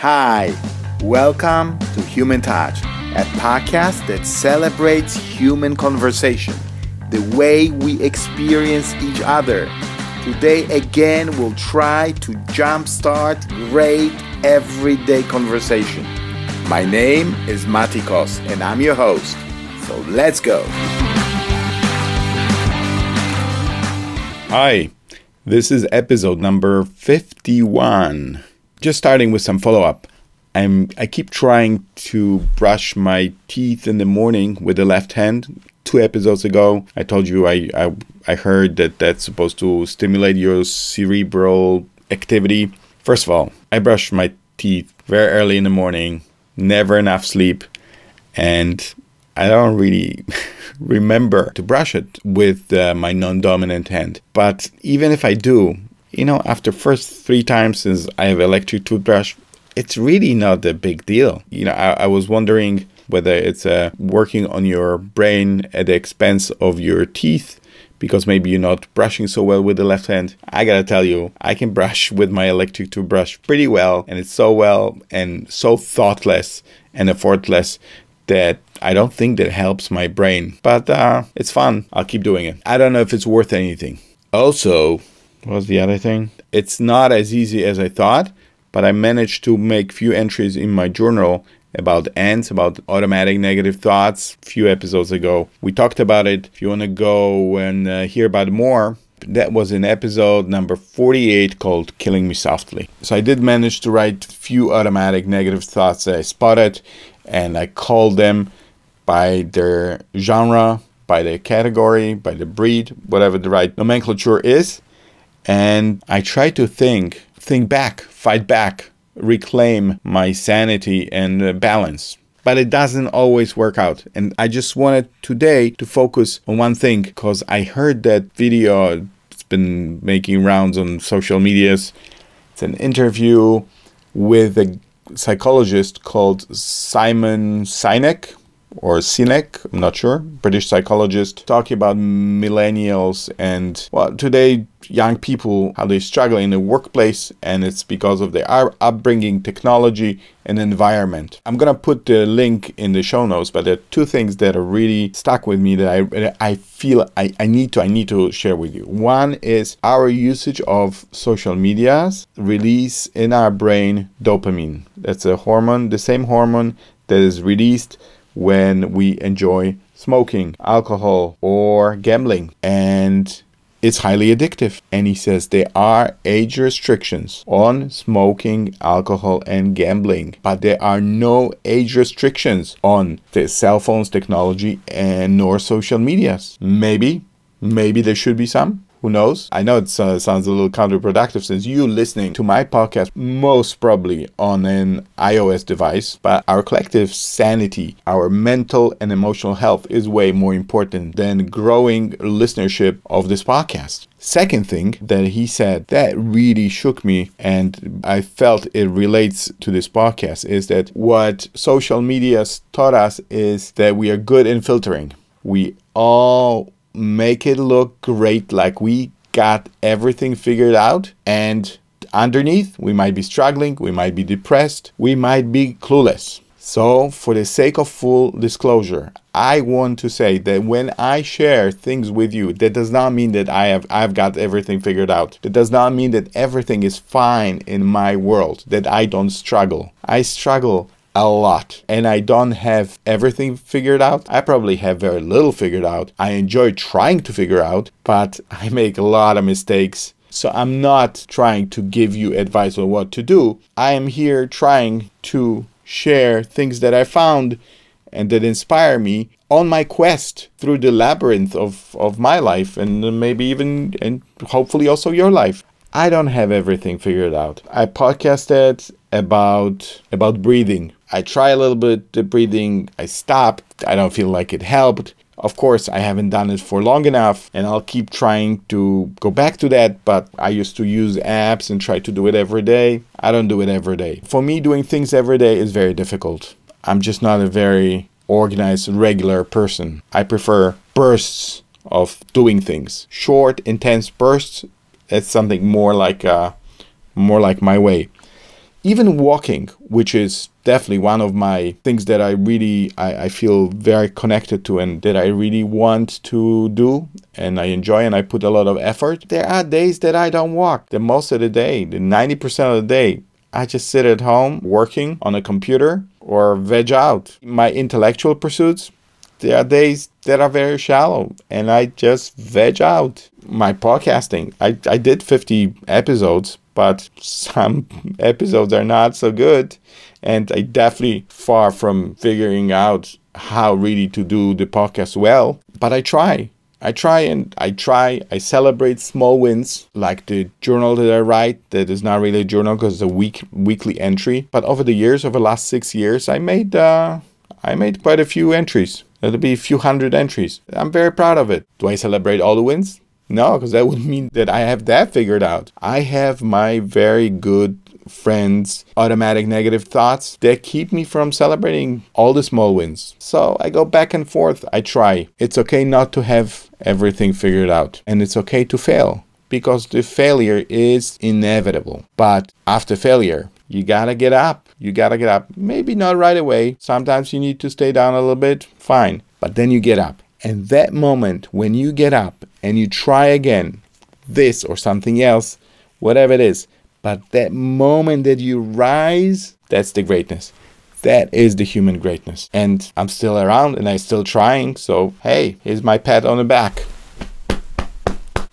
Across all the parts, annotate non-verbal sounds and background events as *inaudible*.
Hi, welcome to Human Touch, a podcast that celebrates human conversation, the way we experience each other. Today, again, we'll try to jumpstart great everyday conversation. My name is Matikos, and I'm your host. So let's go. Hi, this is episode number 51 just starting with some follow up. I'm I keep trying to brush my teeth in the morning with the left hand. Two episodes ago, I told you I I, I heard that that's supposed to stimulate your cerebral activity. First of all, I brush my teeth very early in the morning, never enough sleep, and I don't really *laughs* remember to brush it with uh, my non-dominant hand. But even if I do, you know, after first three times since I have electric toothbrush, it's really not a big deal. You know, I, I was wondering whether it's uh, working on your brain at the expense of your teeth because maybe you're not brushing so well with the left hand. I gotta tell you, I can brush *laughs* with my electric toothbrush pretty well, and it's so well and so thoughtless and effortless that I don't think that helps my brain. But uh, it's fun. I'll keep doing it. I don't know if it's worth anything. Also, what was the other thing? It's not as easy as I thought, but I managed to make few entries in my journal about ants, about automatic negative thoughts. A few episodes ago, we talked about it. If you want to go and uh, hear about more, that was in episode number 48 called Killing Me Softly. So I did manage to write few automatic negative thoughts that I spotted and I called them by their genre, by their category, by the breed, whatever the right nomenclature is. And I try to think, think back, fight back, reclaim my sanity and uh, balance. But it doesn't always work out. And I just wanted today to focus on one thing because I heard that video. It's been making rounds on social medias. It's an interview with a psychologist called Simon Sinek or Sinek, I'm not sure, British psychologist, talking about millennials and, well, today young people, how they struggle in the workplace, and it's because of their upbringing, technology, and environment. I'm gonna put the link in the show notes, but there are two things that are really stuck with me that I I feel I, I need to I need to share with you. One is our usage of social medias release in our brain dopamine. That's a hormone, the same hormone that is released when we enjoy smoking, alcohol, or gambling. And it's highly addictive. And he says there are age restrictions on smoking, alcohol, and gambling, but there are no age restrictions on the cell phones, technology, and nor social medias. Maybe, maybe there should be some. Who knows? I know it uh, sounds a little counterproductive since you listening to my podcast most probably on an iOS device, but our collective sanity, our mental and emotional health is way more important than growing listenership of this podcast. Second thing that he said that really shook me and I felt it relates to this podcast is that what social media taught us is that we are good in filtering. We all make it look great like we got everything figured out and underneath we might be struggling we might be depressed we might be clueless. So for the sake of full disclosure i want to say that when i share things with you that does not mean that i have i've got everything figured out. That does not mean that everything is fine in my world that i don't struggle. I struggle a lot and I don't have everything figured out. I probably have very little figured out. I enjoy trying to figure out, but *laughs* I make a lot of mistakes. So I'm not trying to give you advice on what to do. I am here trying to share things that I found and that inspire me on my quest through the labyrinth of, of my life and maybe even and hopefully also your life. I don't have everything figured out. I podcasted about about breathing. I try a little bit the breathing. I stopped. I don't feel like it helped. Of course, I haven't done it for long enough, and I'll keep trying to go back to that. But I used to use apps and try to do it every day. I don't do it every day. For me, doing things every day is very difficult. I'm just not a very organized, regular person. I prefer bursts of doing things, short, intense bursts That's something more like uh, more like my way. Even walking, which is definitely one of my things that I really I, I feel very connected to and that I really want to do and I enjoy and I put a lot of effort. There are days that I don't walk. The most of the day, the 90% of the day, I just sit at home working on a computer or veg out. My intellectual pursuits, there are days that are very shallow and I just veg out. My podcasting, I, I did 50 episodes, but some *laughs* episodes are not so good. And I definitely far from figuring out how really to do the podcast well, but I try. I try and I try. I celebrate small wins, like the journal that I write. That is not really a journal because it's a week weekly entry. But over the years, over the last six years, I made uh, I made quite a few entries. It'll be a few hundred entries. I'm very proud of it. Do I celebrate all the wins? No, because that *laughs* would mean that I have that figured out. I have my very good friends' automatic negative thoughts that keep me from celebrating all the small wins. So I go back and forth. I try. It's okay not to have everything figured out, and it's okay to fail because the failure is inevitable. But after failure, you gotta get up. You gotta get up. Maybe not right away. Sometimes you need to stay down a little bit. Fine. But then you get up. And that moment when you get up and you try again, this or something else, whatever it is, but that moment that you rise, that's the greatness. That is the human greatness. And I'm still around and I'm still trying. So, hey, here's my pat on the back.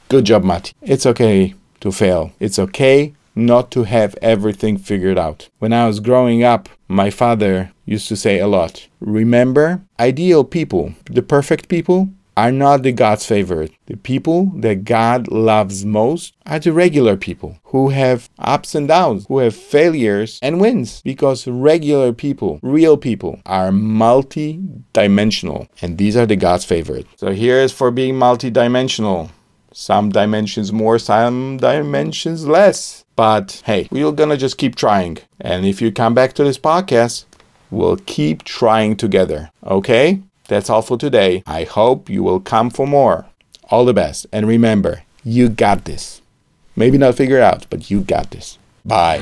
Good job, Matti. It's okay to fail. It's okay not to have everything figured out. When I was growing up, my father used to say a lot Remember, ideal people, the perfect people, are not the God's favorite. The people that God loves most are the regular people who have ups and downs, who have failures and wins. Because regular people, real people, are multi dimensional. And these are the God's favorite. So here is for being multi dimensional. Some dimensions more, some dimensions less. But hey, we're gonna just keep trying. And if you come back to this podcast, we'll keep trying together. Okay? That's all for today. I hope you will come for more. All the best. And remember, you got this. Maybe not figure out, but you got this. Bye.